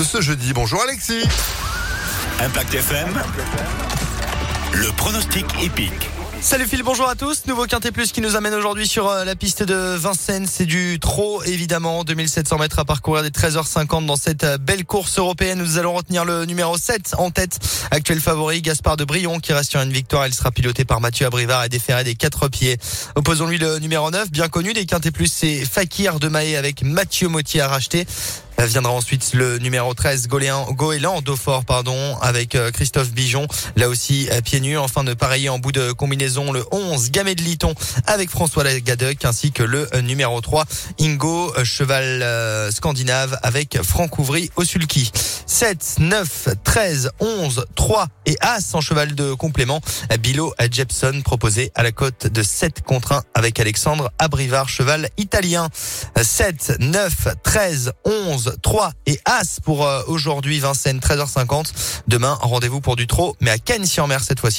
de ce jeudi. Bonjour Alexis. Impact FM. Le pronostic épique. Salut Phil, bonjour à tous. Nouveau Quintet Plus qui nous amène aujourd'hui sur euh, la piste de Vincennes. C'est du trop évidemment. 2700 mètres à parcourir des 13h50 dans cette euh, belle course européenne. Nous allons retenir le numéro 7 en tête. Actuel favori, Gaspard de Brion qui reste sur une victoire. Il sera piloté par Mathieu Abrivard et déféré des quatre pieds. Opposons-lui le numéro 9, bien connu des Quintet Plus. C'est Fakir de Maé avec Mathieu Motier à racheter. Viendra ensuite le numéro 13, Goéland, Goéland Daufort, pardon, avec euh, Christophe Bijon. Là aussi, pieds nus. Enfin, de pareiller en bout de combinaison le 11, Gamay de Liton avec François Lagadec, ainsi que le euh, numéro 3, Ingo, euh, cheval scandinave avec Franck Ouvry au sulky. 7, 9, 13, 11, 3 et As en cheval de complément. Bilo Jepson proposé à la cote de 7 contre 1 avec Alexandre Abrivard, cheval italien. 7, 9, 13, 11, 3 et As pour euh, aujourd'hui Vincennes 13h50. Demain, rendez-vous pour du trot, mais à Cannes-sur-Mer cette fois-ci.